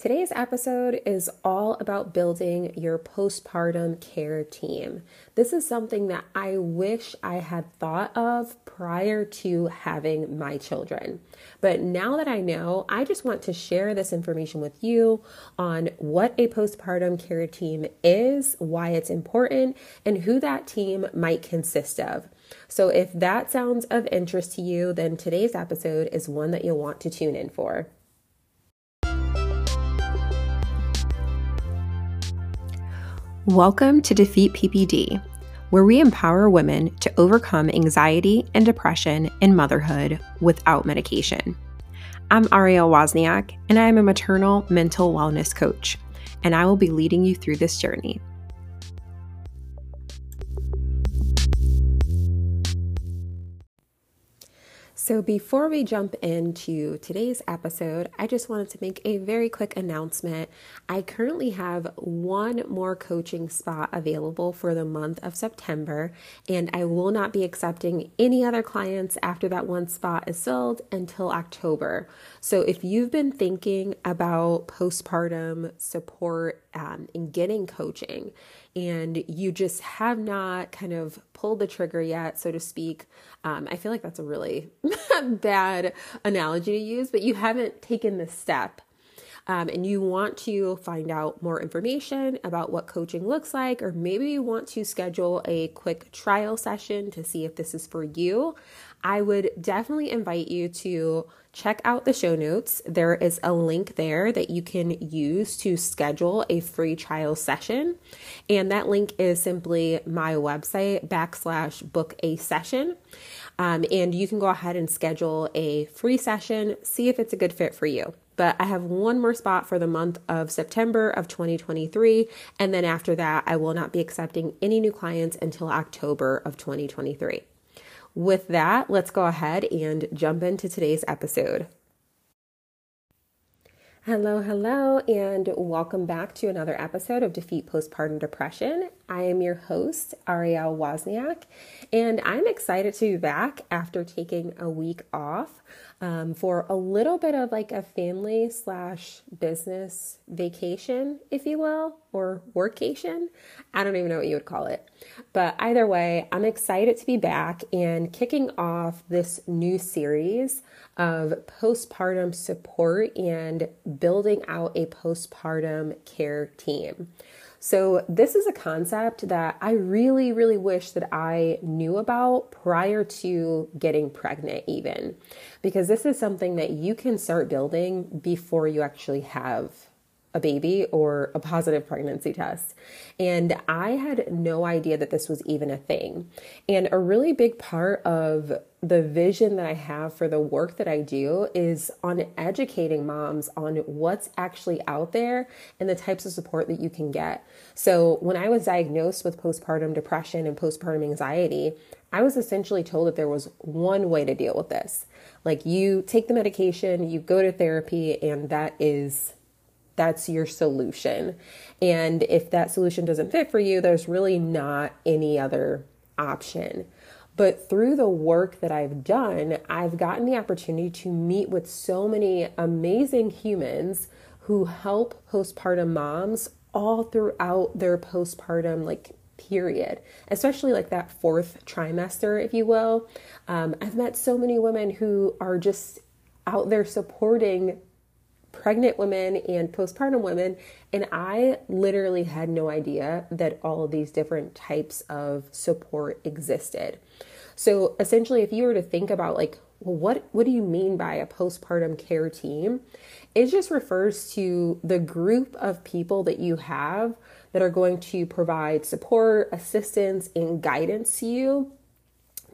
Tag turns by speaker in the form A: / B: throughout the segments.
A: Today's episode is all about building your postpartum care team. This is something that I wish I had thought of prior to having my children. But now that I know, I just want to share this information with you on what a postpartum care team is, why it's important, and who that team might consist of. So, if that sounds of interest to you, then today's episode is one that you'll want to tune in for. Welcome to Defeat PPD, where we empower women to overcome anxiety and depression in motherhood without medication. I'm Arielle Wozniak, and I am a maternal mental wellness coach, and I will be leading you through this journey. So, before we jump into today's episode, I just wanted to make a very quick announcement. I currently have one more coaching spot available for the month of September, and I will not be accepting any other clients after that one spot is filled until October. So, if you've been thinking about postpartum support um, and getting coaching, and you just have not kind of pulled the trigger yet, so to speak. Um, I feel like that's a really bad analogy to use, but you haven't taken the step. Um, and you want to find out more information about what coaching looks like, or maybe you want to schedule a quick trial session to see if this is for you, I would definitely invite you to check out the show notes. There is a link there that you can use to schedule a free trial session. And that link is simply my website backslash book a session. Um, and you can go ahead and schedule a free session, see if it's a good fit for you. But I have one more spot for the month of September of 2023. And then after that, I will not be accepting any new clients until October of 2023. With that, let's go ahead and jump into today's episode. Hello, hello, and welcome back to another episode of Defeat Postpartum Depression. I am your host, Arielle Wozniak, and I'm excited to be back after taking a week off um, for a little bit of like a family slash business vacation, if you will, or workation. I don't even know what you would call it. But either way, I'm excited to be back and kicking off this new series of postpartum support and building out a postpartum care team. So, this is a concept that I really, really wish that I knew about prior to getting pregnant, even because this is something that you can start building before you actually have a baby or a positive pregnancy test. And I had no idea that this was even a thing. And a really big part of the vision that I have for the work that I do is on educating moms on what's actually out there and the types of support that you can get. So, when I was diagnosed with postpartum depression and postpartum anxiety, I was essentially told that there was one way to deal with this. Like, you take the medication, you go to therapy, and that is that's your solution. And if that solution doesn't fit for you, there's really not any other option. But through the work that I've done, I've gotten the opportunity to meet with so many amazing humans who help postpartum moms all throughout their postpartum like period, especially like that fourth trimester, if you will. Um, I've met so many women who are just out there supporting pregnant women and postpartum women. And I literally had no idea that all of these different types of support existed. So essentially, if you were to think about like, well, what, what do you mean by a postpartum care team? It just refers to the group of people that you have that are going to provide support, assistance, and guidance to you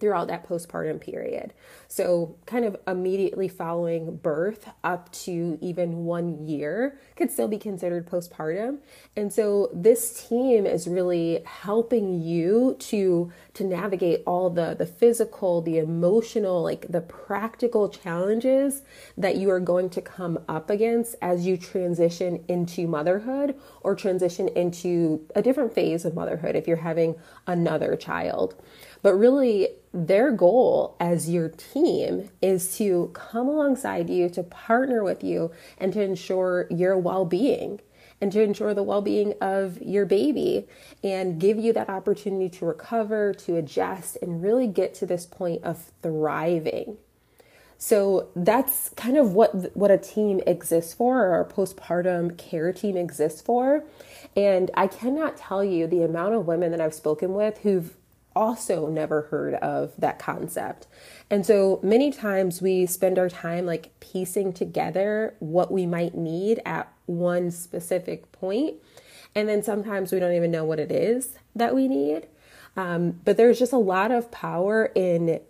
A: throughout that postpartum period. So, kind of immediately following birth up to even one year could still be considered postpartum. And so, this team is really helping you to to navigate all the the physical, the emotional, like the practical challenges that you are going to come up against as you transition into motherhood or transition into a different phase of motherhood if you're having another child. But really their goal as your team is to come alongside you, to partner with you, and to ensure your well being and to ensure the well being of your baby and give you that opportunity to recover, to adjust, and really get to this point of thriving. So that's kind of what what a team exists for, or a postpartum care team exists for. And I cannot tell you the amount of women that I've spoken with who've also never heard of that concept. And so many times we spend our time like piecing together what we might need at one specific point, And then sometimes we don't even know what it is that we need. Um, but there's just a lot of power in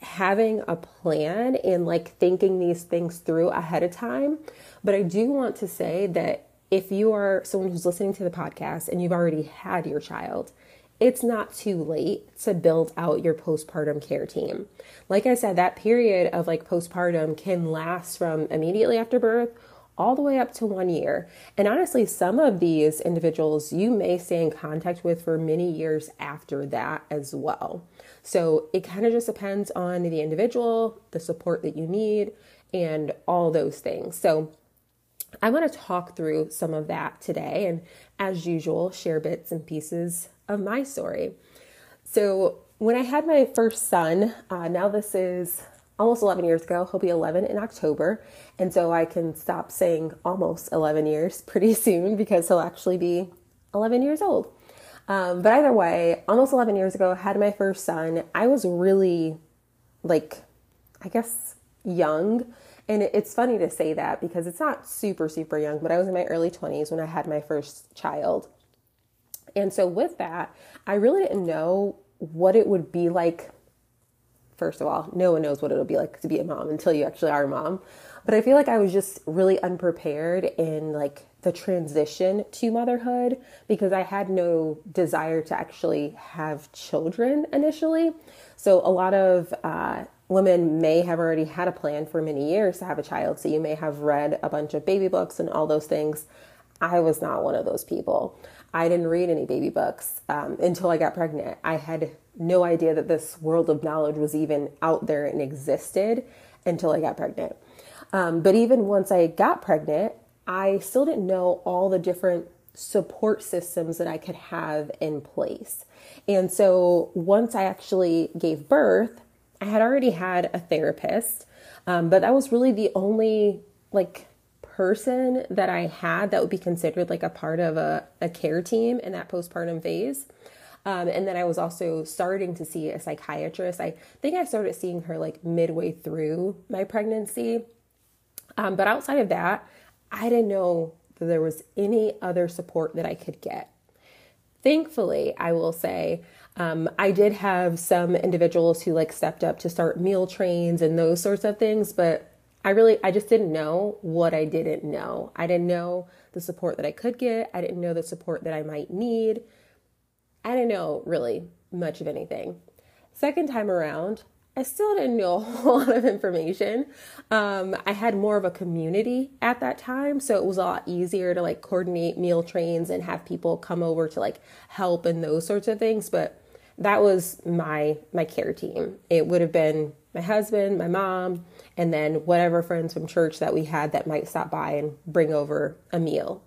A: having a plan and like thinking these things through ahead of time. But I do want to say that if you are someone who's listening to the podcast and you've already had your child, it's not too late to build out your postpartum care team. Like I said, that period of like postpartum can last from immediately after birth all the way up to one year. And honestly, some of these individuals you may stay in contact with for many years after that as well. So it kind of just depends on the individual, the support that you need, and all those things. So I want to talk through some of that today and, as usual, share bits and pieces of my story. So, when I had my first son, uh, now this is almost 11 years ago, he'll be 11 in October. And so I can stop saying almost 11 years pretty soon because he'll actually be 11 years old. Um, but either way, almost 11 years ago, I had my first son. I was really, like, I guess, young. And it's funny to say that because it's not super, super young, but I was in my early 20s when I had my first child. And so, with that, I really didn't know what it would be like. First of all, no one knows what it'll be like to be a mom until you actually are a mom. But I feel like I was just really unprepared in like the transition to motherhood because I had no desire to actually have children initially. So a lot of uh, women may have already had a plan for many years to have a child. So you may have read a bunch of baby books and all those things. I was not one of those people. I didn't read any baby books um, until I got pregnant. I had no idea that this world of knowledge was even out there and existed until I got pregnant. Um, but even once I got pregnant, I still didn't know all the different support systems that I could have in place. And so once I actually gave birth, I had already had a therapist, um, but that was really the only like person that I had that would be considered like a part of a, a care team in that postpartum phase. Um, and then I was also starting to see a psychiatrist. I think I started seeing her like midway through my pregnancy. Um, but outside of that, I didn't know that there was any other support that I could get. Thankfully, I will say, um, I did have some individuals who like stepped up to start meal trains and those sorts of things, but I really, I just didn't know what I didn't know. I didn't know the support that I could get. I didn't know the support that I might need. I didn't know really much of anything. Second time around, I still didn't know a whole lot of information. Um, I had more of a community at that time, so it was a lot easier to like coordinate meal trains and have people come over to like help and those sorts of things. But that was my my care team. It would have been my husband, my mom, and then whatever friends from church that we had that might stop by and bring over a meal.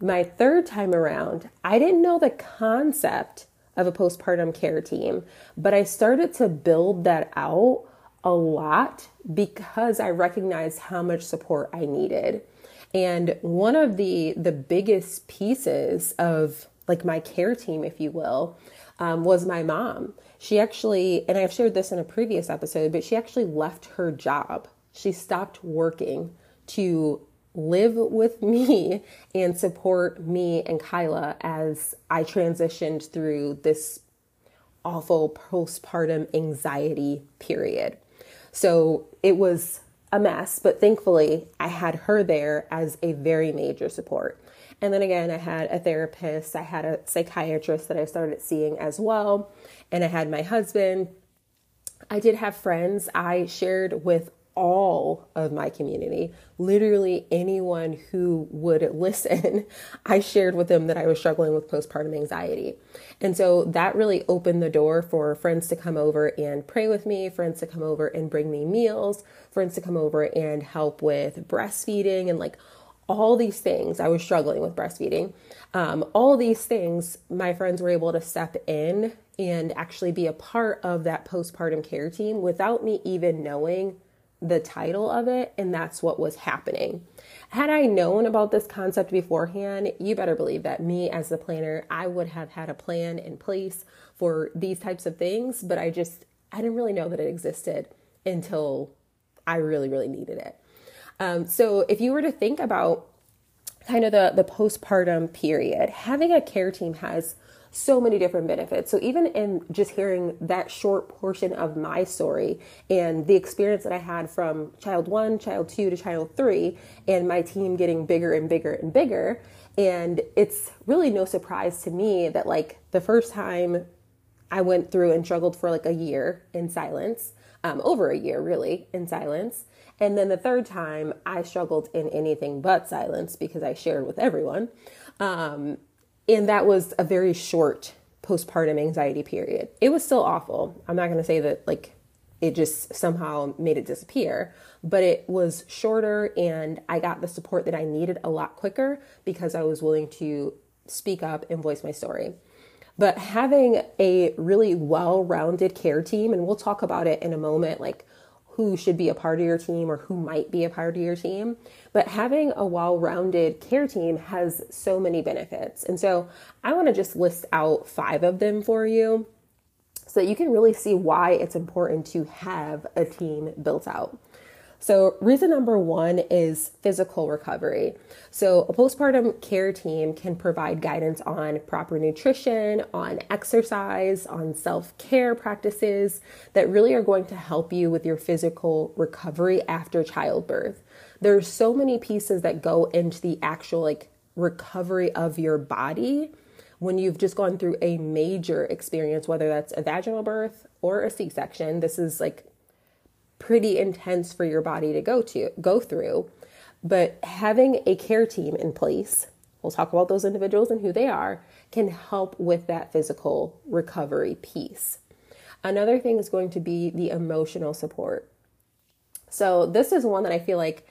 A: My third time around, I didn't know the concept of a postpartum care team, but I started to build that out a lot because I recognized how much support I needed. And one of the the biggest pieces of like my care team, if you will, um, was my mom. She actually, and I've shared this in a previous episode, but she actually left her job. She stopped working to live with me and support me and Kyla as I transitioned through this awful postpartum anxiety period. So it was a mess, but thankfully I had her there as a very major support. And then again, I had a therapist, I had a psychiatrist that I started seeing as well, and I had my husband. I did have friends. I shared with all of my community, literally anyone who would listen, I shared with them that I was struggling with postpartum anxiety. And so that really opened the door for friends to come over and pray with me, friends to come over and bring me meals, friends to come over and help with breastfeeding and like all these things. I was struggling with breastfeeding. Um, all these things, my friends were able to step in and actually be a part of that postpartum care team without me even knowing the title of it, and that's what was happening. Had I known about this concept beforehand, you better believe that me as the planner, I would have had a plan in place for these types of things, but I just, I didn't really know that it existed until I really, really needed it. Um, so if you were to think about kind of the, the postpartum period, having a care team has so many different benefits. So even in just hearing that short portion of my story and the experience that I had from child one, child two to child three, and my team getting bigger and bigger and bigger. And it's really no surprise to me that like the first time I went through and struggled for like a year in silence, um, over a year really in silence. And then the third time I struggled in anything but silence because I shared with everyone. Um, and that was a very short postpartum anxiety period. It was still awful. I'm not going to say that like it just somehow made it disappear, but it was shorter and I got the support that I needed a lot quicker because I was willing to speak up and voice my story. But having a really well rounded care team, and we'll talk about it in a moment, like who should be a part of your team or who might be a part of your team. But having a well rounded care team has so many benefits. And so I want to just list out five of them for you so that you can really see why it's important to have a team built out. So, reason number one is physical recovery. So, a postpartum care team can provide guidance on proper nutrition, on exercise, on self care practices that really are going to help you with your physical recovery after childbirth. There's so many pieces that go into the actual like recovery of your body when you've just gone through a major experience, whether that's a vaginal birth or a C section. This is like pretty intense for your body to go to go through. But having a care team in place, we'll talk about those individuals and who they are, can help with that physical recovery piece. Another thing is going to be the emotional support. So, this is one that I feel like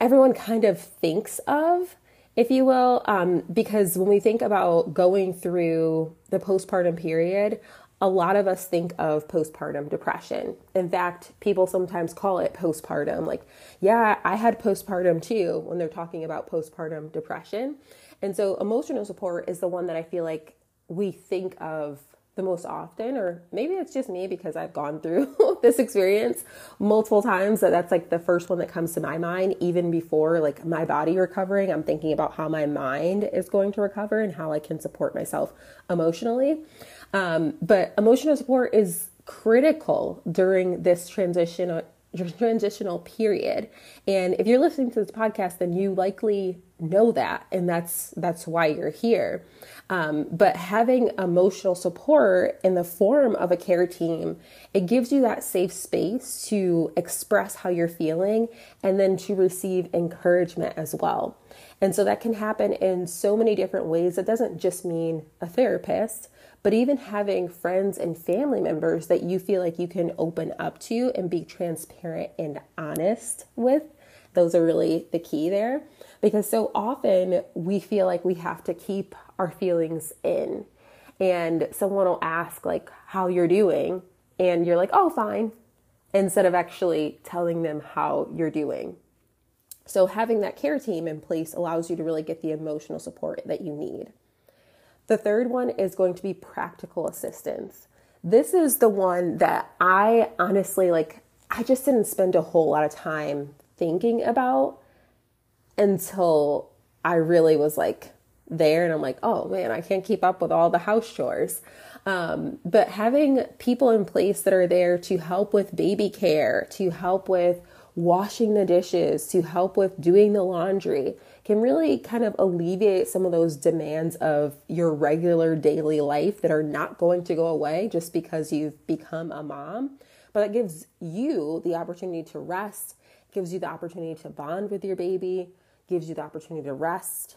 A: everyone kind of thinks of, if you will, um, because when we think about going through the postpartum period, a lot of us think of postpartum depression. In fact, people sometimes call it postpartum. Like, yeah, I had postpartum too when they're talking about postpartum depression. And so, emotional support is the one that I feel like we think of the most often, or maybe it's just me because I've gone through this experience multiple times. That that's like the first one that comes to my mind, even before like my body recovering. I'm thinking about how my mind is going to recover and how I can support myself emotionally. Um, but emotional support is critical during this transition transitional period. And if you're listening to this podcast, then you likely know that, and that's that's why you're here. Um, but having emotional support in the form of a care team, it gives you that safe space to express how you're feeling and then to receive encouragement as well. And so that can happen in so many different ways. It doesn't just mean a therapist, but even having friends and family members that you feel like you can open up to and be transparent and honest with. Those are really the key there because so often we feel like we have to keep our feelings in. And someone will ask, like, how you're doing. And you're like, oh, fine. Instead of actually telling them how you're doing. So, having that care team in place allows you to really get the emotional support that you need. The third one is going to be practical assistance. This is the one that I honestly like, I just didn't spend a whole lot of time thinking about until I really was like there and I'm like, oh man, I can't keep up with all the house chores. Um, but having people in place that are there to help with baby care, to help with washing the dishes, to help with doing the laundry, can really kind of alleviate some of those demands of your regular daily life that are not going to go away just because you've become a mom, but it gives you the opportunity to rest, gives you the opportunity to bond with your baby, gives you the opportunity to rest.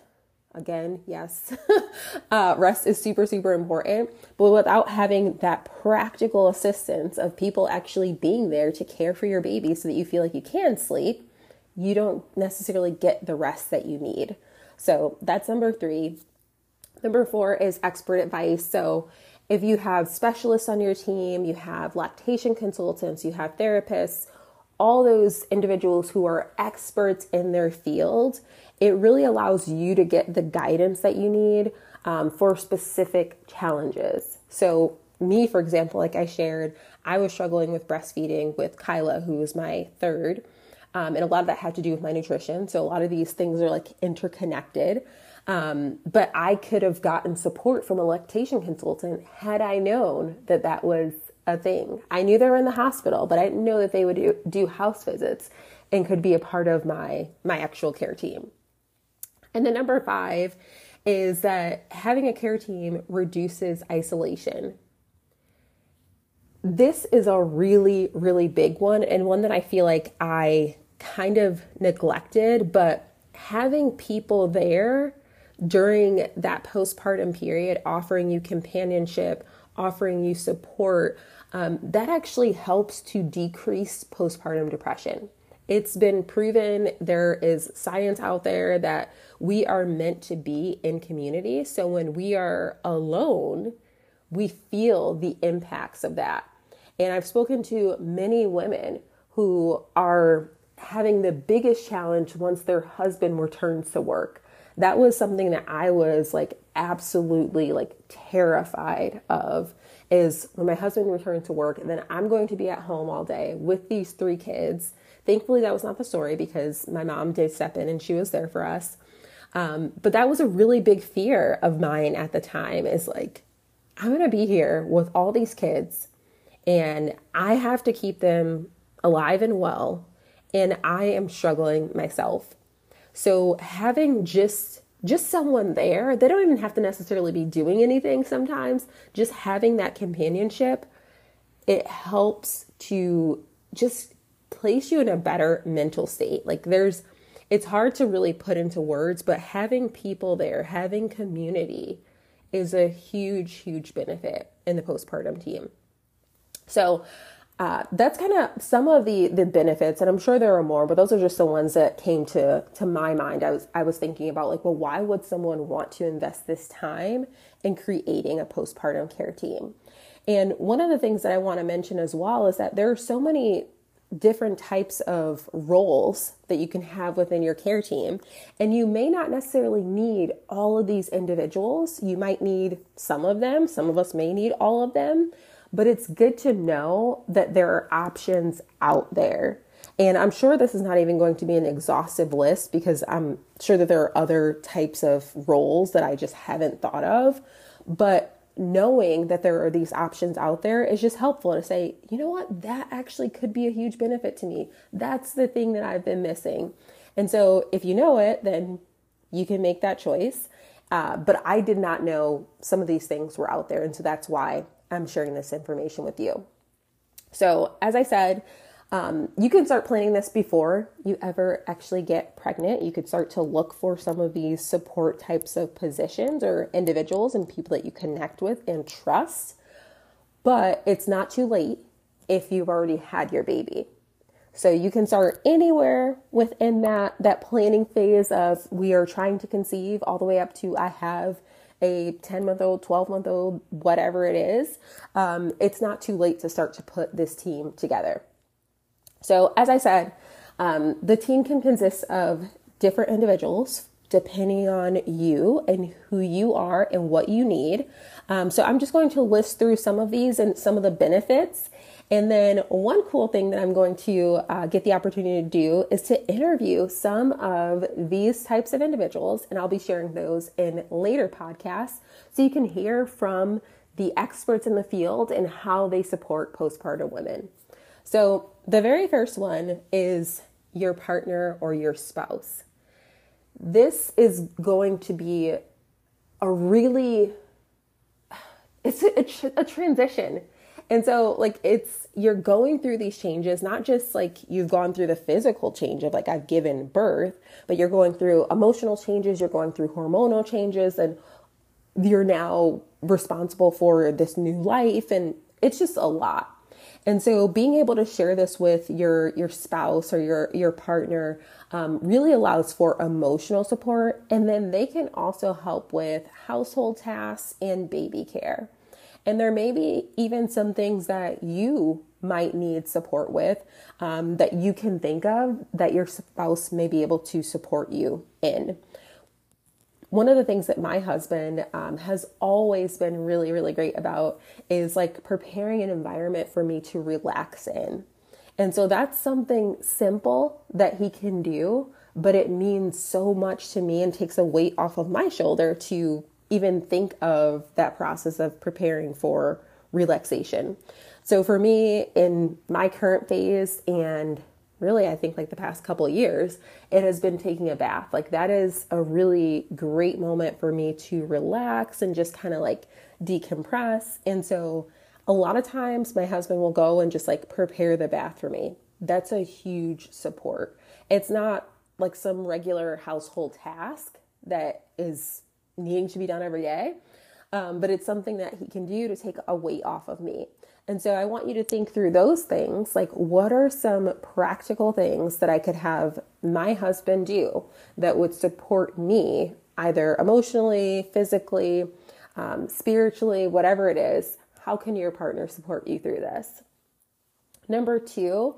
A: Again, yes, uh, rest is super, super important. But without having that practical assistance of people actually being there to care for your baby so that you feel like you can sleep, you don't necessarily get the rest that you need. So that's number three. Number four is expert advice. So if you have specialists on your team, you have lactation consultants, you have therapists, all those individuals who are experts in their field, it really allows you to get the guidance that you need um, for specific challenges. So, me, for example, like I shared, I was struggling with breastfeeding with Kyla, who is my third. Um, and a lot of that had to do with my nutrition. So, a lot of these things are like interconnected. Um, but I could have gotten support from a lactation consultant had I known that that was a thing. I knew they were in the hospital, but I didn't know that they would do, do house visits and could be a part of my my actual care team. And then number five is that having a care team reduces isolation. This is a really, really big one and one that I feel like I kind of neglected, but having people there during that postpartum period, offering you companionship, offering you support, um, that actually helps to decrease postpartum depression. It's been proven there is science out there that we are meant to be in community. So when we are alone, we feel the impacts of that. And I've spoken to many women who are having the biggest challenge once their husband returns to work that was something that I was like absolutely like terrified of is when my husband returned to work then I'm going to be at home all day with these three kids. Thankfully, that was not the story because my mom did step in and she was there for us. Um, but that was a really big fear of mine at the time is like, I'm going to be here with all these kids and I have to keep them alive and well. And I am struggling myself. So having just just someone there, they don't even have to necessarily be doing anything sometimes, just having that companionship, it helps to just place you in a better mental state. Like there's it's hard to really put into words, but having people there, having community is a huge, huge benefit in the postpartum team. So uh, that's kind of some of the the benefits, and I'm sure there are more, but those are just the ones that came to to my mind. I was I was thinking about like, well, why would someone want to invest this time in creating a postpartum care team? And one of the things that I want to mention as well is that there are so many different types of roles that you can have within your care team. And you may not necessarily need all of these individuals. You might need some of them. Some of us may need all of them but it's good to know that there are options out there. And I'm sure this is not even going to be an exhaustive list because I'm sure that there are other types of roles that I just haven't thought of. But knowing that there are these options out there is just helpful to say, you know what, that actually could be a huge benefit to me. That's the thing that I've been missing. And so if you know it, then you can make that choice. Uh, but I did not know some of these things were out there. And so that's why I'm sharing this information with you. So, as I said, um, you can start planning this before you ever actually get pregnant. You could start to look for some of these support types of positions or individuals and people that you connect with and trust. But it's not too late if you've already had your baby. So you can start anywhere within that that planning phase of we are trying to conceive all the way up to I have a 10 month old, 12 month old, whatever it is, um, it's not too late to start to put this team together. So, as I said, um, the team can consist of different individuals depending on you and who you are and what you need. Um, so, I'm just going to list through some of these and some of the benefits and then, one cool thing that I'm going to uh, get the opportunity to do is to interview some of these types of individuals, and I'll be sharing those in later podcasts so you can hear from the experts in the field and how they support postpartum women. So, the very first one is your partner or your spouse. This is going to be a really it's a, a transition And so, like, it's you're going through these changes, not just like you've gone through the physical change of like I've given birth, but you're going through emotional changes, you're going through hormonal changes, and you're now responsible for this new life. And it's just a lot. And so being able to share this with your your spouse or your your partner um, really allows for emotional support, and then they can also help with household tasks and baby care. And there may be even some things that you might need support with um, that you can think of that your spouse may be able to support you in. One of the things that my husband um, has always been really, really great about is like preparing an environment for me to relax in. And so that's something simple that he can do, but it means so much to me and takes a weight off of my shoulder to even think of that process of preparing for relaxation. So for me in my current phase and really I think like the past couple years, it has been taking a bath. Like that is a really great moment for me to relax and just kind of like decompress. And so a lot of times my husband will go and just like prepare the bath for me. That's a huge support. It's not like some regular household task that is needing to be done every day. Um, but it's something that he can do to take a weight off of me. And so I want you to think through those things like, what are some practical things that I could have my husband do that would support me, either emotionally, physically, um, spiritually, whatever it is? How can your partner support you through this? Number two,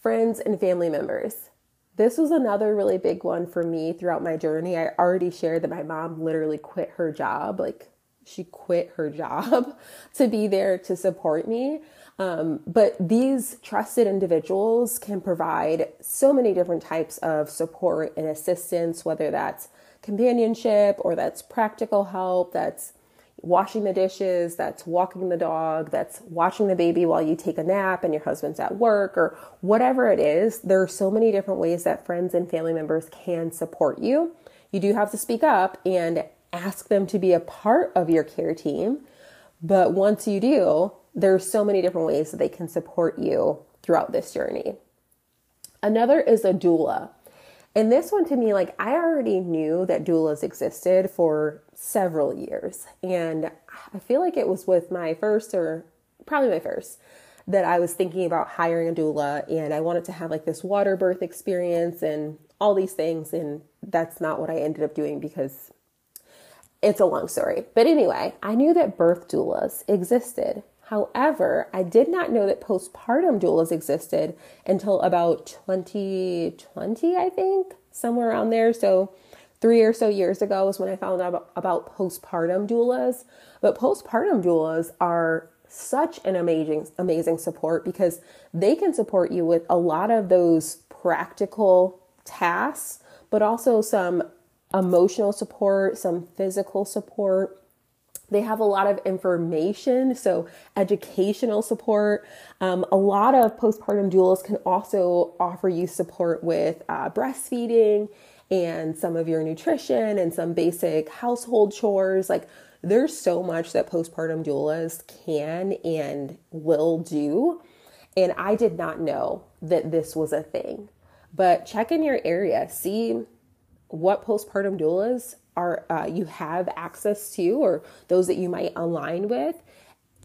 A: friends and family members. This was another really big one for me throughout my journey. I already shared that my mom literally quit her job, like she quit her job to be there to support me. Um, but these trusted individuals can provide so many different types of support and assistance, whether that's companionship or that's practical help, that's washing the dishes, that's walking the dog, that's watching the baby while you take a nap and your husband's at work, or whatever it is, there are so many different ways that friends and family members can support you. You do have to speak up and ask them to be a part of your care team. But once you do, there's so many different ways that they can support you throughout this journey. Another is a doula. And this one to me, like I already knew that doulas existed for several years. And I feel like it was with my first or probably my first that I was thinking about hiring a doula and I wanted to have like this water birth experience and all these things. And that's not what I ended up doing because it's a long story. But anyway, I knew that birth doulas existed. However, I did not know that postpartum doulas existed until about 2020, I think, somewhere around there. So, three or so years ago was when I found out about, about postpartum doulas. But postpartum doulas are such an amazing, amazing support because they can support you with a lot of those practical tasks, but also some emotional support, some physical support they have a lot of information, so educational support. Um, a lot of postpartum doulas can also offer you support with uh, breastfeeding and some of your nutrition and some basic household chores. Like, there's so much that postpartum doulas can and will do. And I did not know that this was a thing. But check in your area, see what postpartum doulas are uh, you have access to or those that you might align with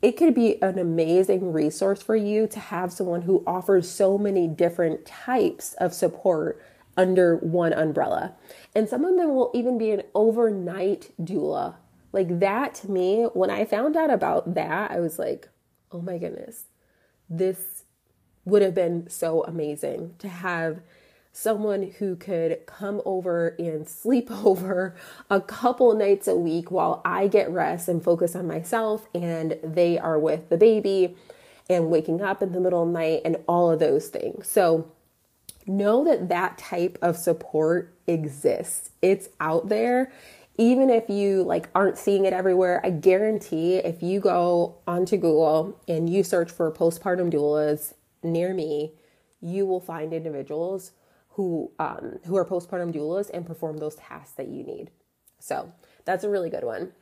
A: it could be an amazing resource for you to have someone who offers so many different types of support under one umbrella. And some of them will even be an overnight doula. Like that to me, when I found out about that, I was like, oh my goodness, this would have been so amazing to have someone who could come over and sleep over a couple nights a week while I get rest and focus on myself and they are with the baby and waking up in the middle of the night and all of those things. So know that that type of support exists. It's out there. Even if you like aren't seeing it everywhere, I guarantee if you go onto Google and you search for postpartum doulas near me, you will find individuals who um, who are postpartum doulas and perform those tasks that you need. So that's a really good one.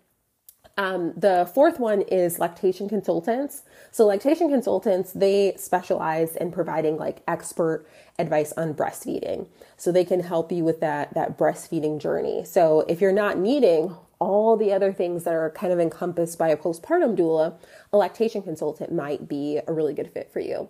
A: Um, the fourth one is lactation consultants. So, lactation consultants, they specialize in providing like expert advice on breastfeeding. So, they can help you with that, that breastfeeding journey. So, if you're not needing all the other things that are kind of encompassed by a postpartum doula, a lactation consultant might be a really good fit for you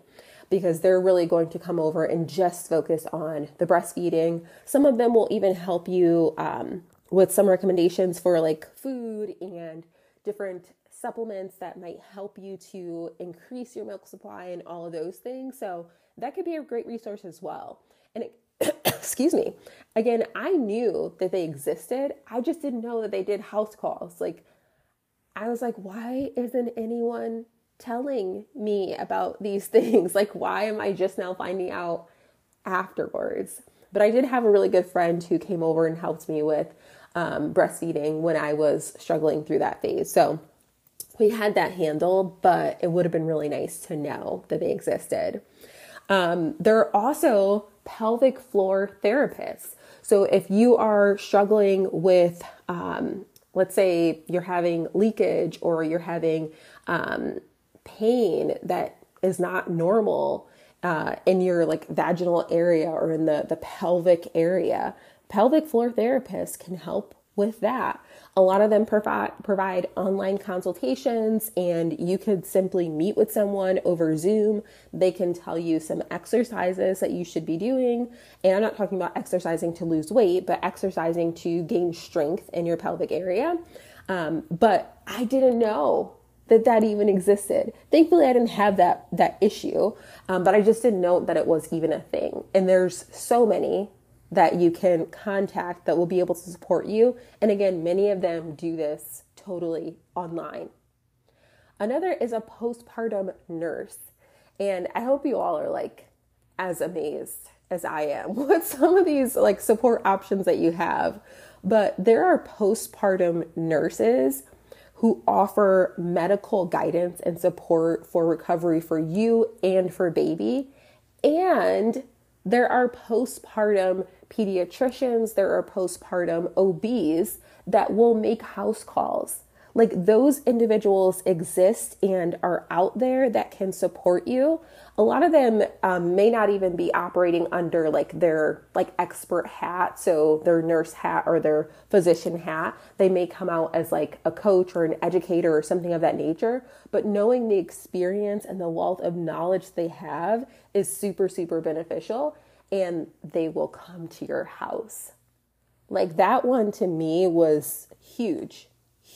A: because they're really going to come over and just focus on the breastfeeding. Some of them will even help you um, with some recommendations for like food and different supplements that might help you to increase your milk supply and all of those things. So that could be a great resource as well. And it excuse me. Again, I knew that they existed. I just didn't know that they did house calls. Like, I was like, why isn't anyone telling me about these things? Like, why am I just now finding out afterwards? But I did have a really good friend who came over and helped me with um, breastfeeding when I was struggling through that phase. So we had that handled, but it would have been really nice to know that they existed. Um, there are also pelvic floor therapists. So if you are struggling with, um, let's say you're having leakage or you're having um, pain that is not normal uh, in your like vaginal area or in the, the pelvic area, pelvic floor therapists can help with that. A lot of them provide provide online consultations and you could simply meet with someone over Zoom. They can tell you some exercises that you should be doing. And I'm not talking about exercising to lose weight, but exercising to gain strength in your pelvic area. Um, but I didn't know that that even existed. Thankfully, I didn't have that that issue, um, but I just didn't know that it was even a thing. And there's so many that you can contact that will be able to support you. And again, many of them do this totally online. Another is a postpartum nurse. And I hope you all are like as amazed as I am with some of these like support options that you have. But there are postpartum nurses who offer medical guidance and support for recovery for you and for baby. And there are postpartum pediatricians, there are postpartum OBs that will make house calls. Like those individuals exist and are out there that can support you. A lot of them um, may not even be operating under like their like expert hat, so their nurse hat or their physician hat. They may come out as like a coach or an educator or something of that nature. But knowing the experience and the wealth of knowledge they have is super super beneficial and they will come to your house. Like that one to me was huge,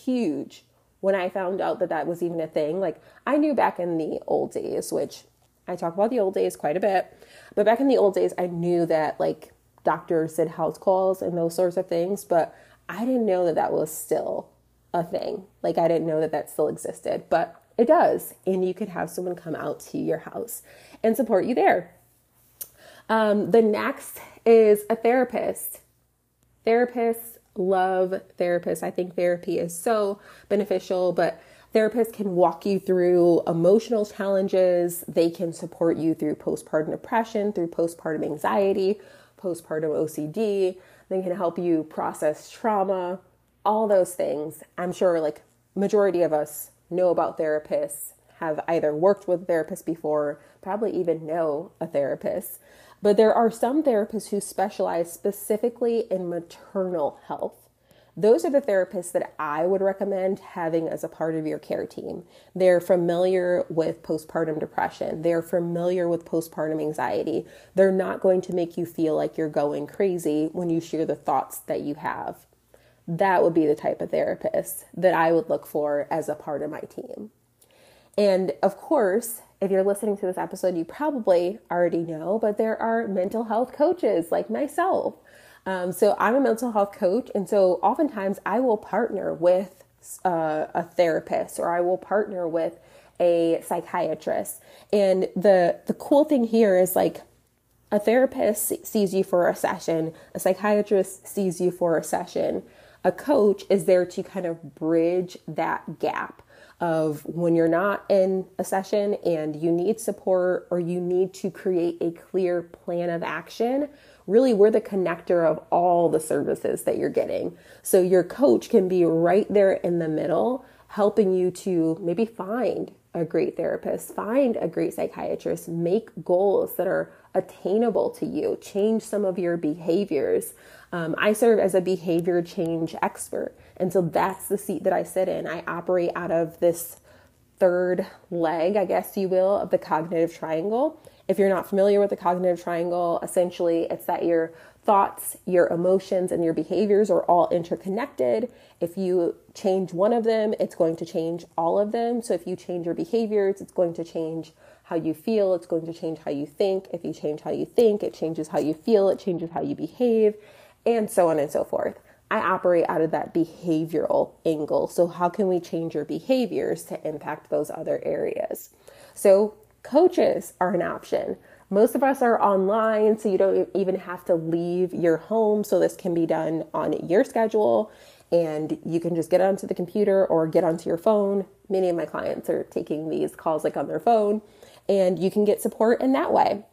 A: huge when I found out that that was even a thing. Like I knew back in the old days, which I talk about the old days quite a bit, but back in the old days, I knew that like doctors did house calls and those sorts of things, but I didn't know that that was still a thing. Like I didn't know that that still existed, but it does. And you could have someone come out to your house and support you there. Um, the next is a therapist. Therapists love therapists. I think therapy is so beneficial, but therapists can walk you through emotional challenges. They can support you through postpartum depression, through postpartum anxiety, postpartum OCD. They can help you process trauma, all those things. I'm sure like majority of us know about therapists, have either worked with therapists before, probably even know a therapist. But there are some therapists who specialize specifically in maternal health. Those are the therapists that I would recommend having as a part of your care team. They're familiar with postpartum depression. They're familiar with postpartum anxiety. They're not going to make you feel like you're going crazy when you share the thoughts that you have. That would be the type of therapist that I would look for as a part of my team. And of course, if you're listening to this episode, you probably already know, but there are mental health coaches like myself. Um, so I'm a mental health coach, and so oftentimes I will partner with uh, a therapist or I will partner with a psychiatrist. And the the cool thing here is like a therapist sees you for a session, a psychiatrist sees you for a session. A coach is there to kind of bridge that gap of when you're not in a session and you need support or you need to create a clear plan of action. Really, we're the connector of all the services that you're getting. So, your coach can be right there in the middle, helping you to maybe find a great therapist, find a great psychiatrist, make goals that are attainable to you, change some of your behaviors. Um, I serve as a behavior change expert. And so that's the seat that I sit in. I operate out of this third leg, I guess you will, of the cognitive triangle. If you're not familiar with the cognitive triangle, essentially it's that your thoughts, your emotions, and your behaviors are all interconnected. If you change one of them, it's going to change all of them. So if you change your behaviors, it's going to change how you feel, it's going to change how you think. If you change how you think, it changes how you feel, it changes how you behave, and so on and so forth. I operate out of that behavioral angle. So, how can we change your behaviors to impact those other areas? So, coaches are an option. Most of us are online, so you don't even have to leave your home. So, this can be done on your schedule and you can just get onto the computer or get onto your phone. Many of my clients are taking these calls like on their phone, and you can get support in that way.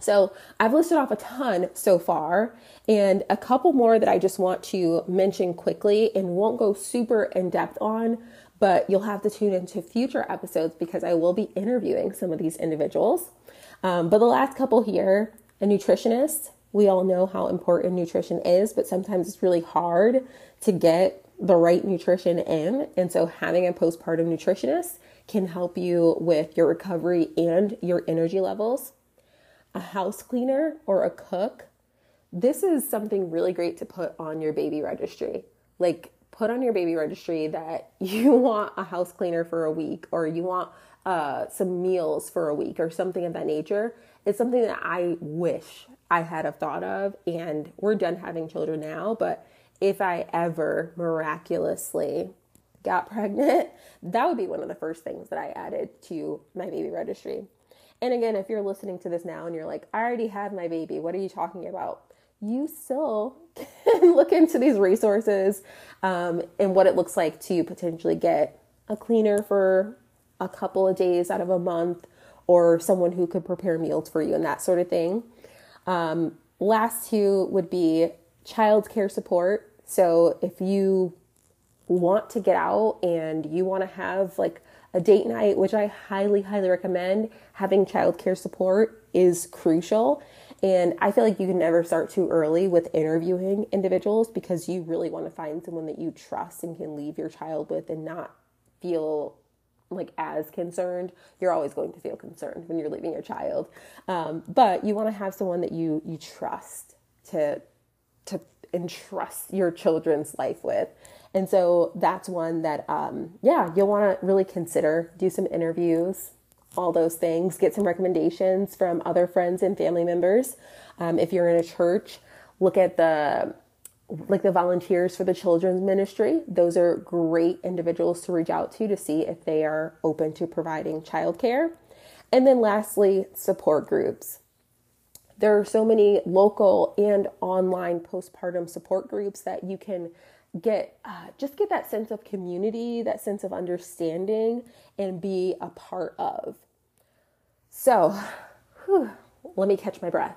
A: So I've listed off a ton so far, and a couple more that I just want to mention quickly and won't go super in depth on, but you'll have to tune into future episodes because I will be interviewing some of these individuals. Um, but the last couple here a nutritionist. We all know how important nutrition is, but sometimes it's really hard to get the right nutrition in. And so having a postpartum nutritionist can help you with your recovery and your energy levels a house cleaner or a cook, this is something really great to put on your baby registry. Like, put on your baby registry that you want a house cleaner for a week or you want uh, some meals for a week or something of that nature. It's something that I wish I had a thought of. And we're done having children now, but if I ever miraculously got pregnant, that would be one of the first things that I added to my baby registry. And again, if you're listening to this now and you're like, I already have my baby, what are you talking about? You still can look into these resources um, and what it looks like to potentially get a cleaner for a couple of days out of a month or someone who could prepare meals for you and that sort of thing. Um, last two would be child care support. So if you want to get out and you want to have like a date night, which I highly, highly recommend. Having childcare support is crucial. And I feel like you can never start too early with interviewing individuals because you really want to find someone that you trust and can leave your child with and not feel like as concerned. You're always going to feel concerned when you're leaving your child. Um, but you want to have someone that you you trust to to entrust your children's life with. And so that's one that, um, yeah, you'll want to really consider, do some interviews, all those things, get some recommendations from other friends and family members. Um, if you're in a church, look at the like the volunteers for the children's ministry. Those are great individuals to reach out to to see if they are open to providing childcare. And then lastly, support groups. There are so many local and online postpartum support groups that you can get uh, just get that sense of community, that sense of understanding, and be a part of. So, whew, let me catch my breath.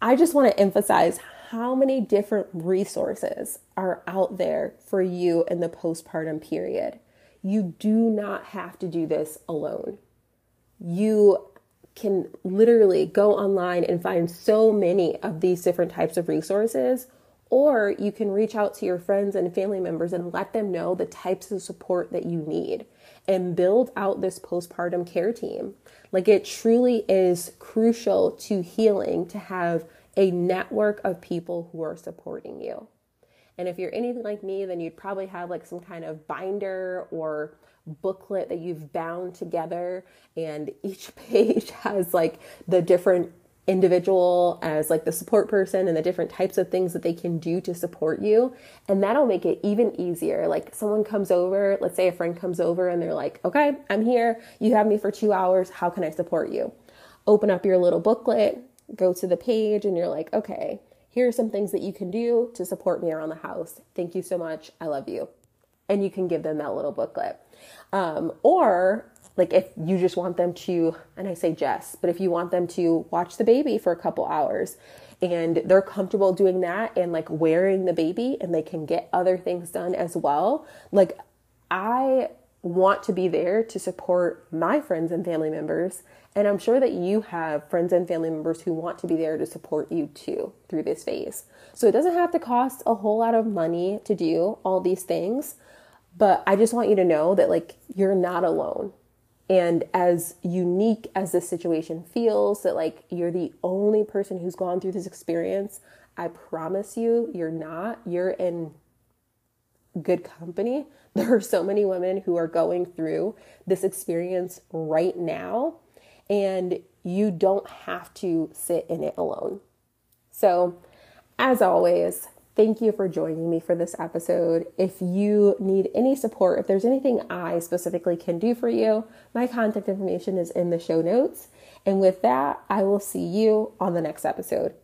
A: I just want to emphasize how many different resources are out there for you in the postpartum period. You do not have to do this alone. You can literally go online and find so many of these different types of resources or you can reach out to your friends and family members and let them know the types of support that you need and build out this postpartum care team. Like it truly is crucial to healing to have a network of people who are supporting you. And if you're anything like me, then you'd probably have like some kind of binder or booklet that you've bound together, and each page has like the different individual as like the support person and the different types of things that they can do to support you. And that'll make it even easier. Like someone comes over let's say a friend comes over and they're like okay i'm here. You have me for 2 hours. How can i support you? Open up your little booklet go to the page and you're like okay here are some things that you can do to support me around the house. Thank you so much. I love you. And you can give them that little booklet. Um, or like if you just want them to and i say just but if you want them to watch the baby for a couple hours and they're comfortable doing that and like wearing the baby and they can get other things done as well like I want to be there to support my friends and family members. And I'm sure that you have friends and family members who want to be there to support you too through this phase. So it doesn't have to cost a whole lot of money to do all these things. But I just want you to know that, like, you're not alone. And as unique as this situation feels, that like you're the only person who's gone through this experience, I promise you, you're not. You're in good company. There are so many women who are going through this experience right now, and you don't have to sit in it alone. So, as always, Thank you for joining me for this episode. If you need any support, if there's anything I specifically can do for you, my contact information is in the show notes. And with that, I will see you on the next episode.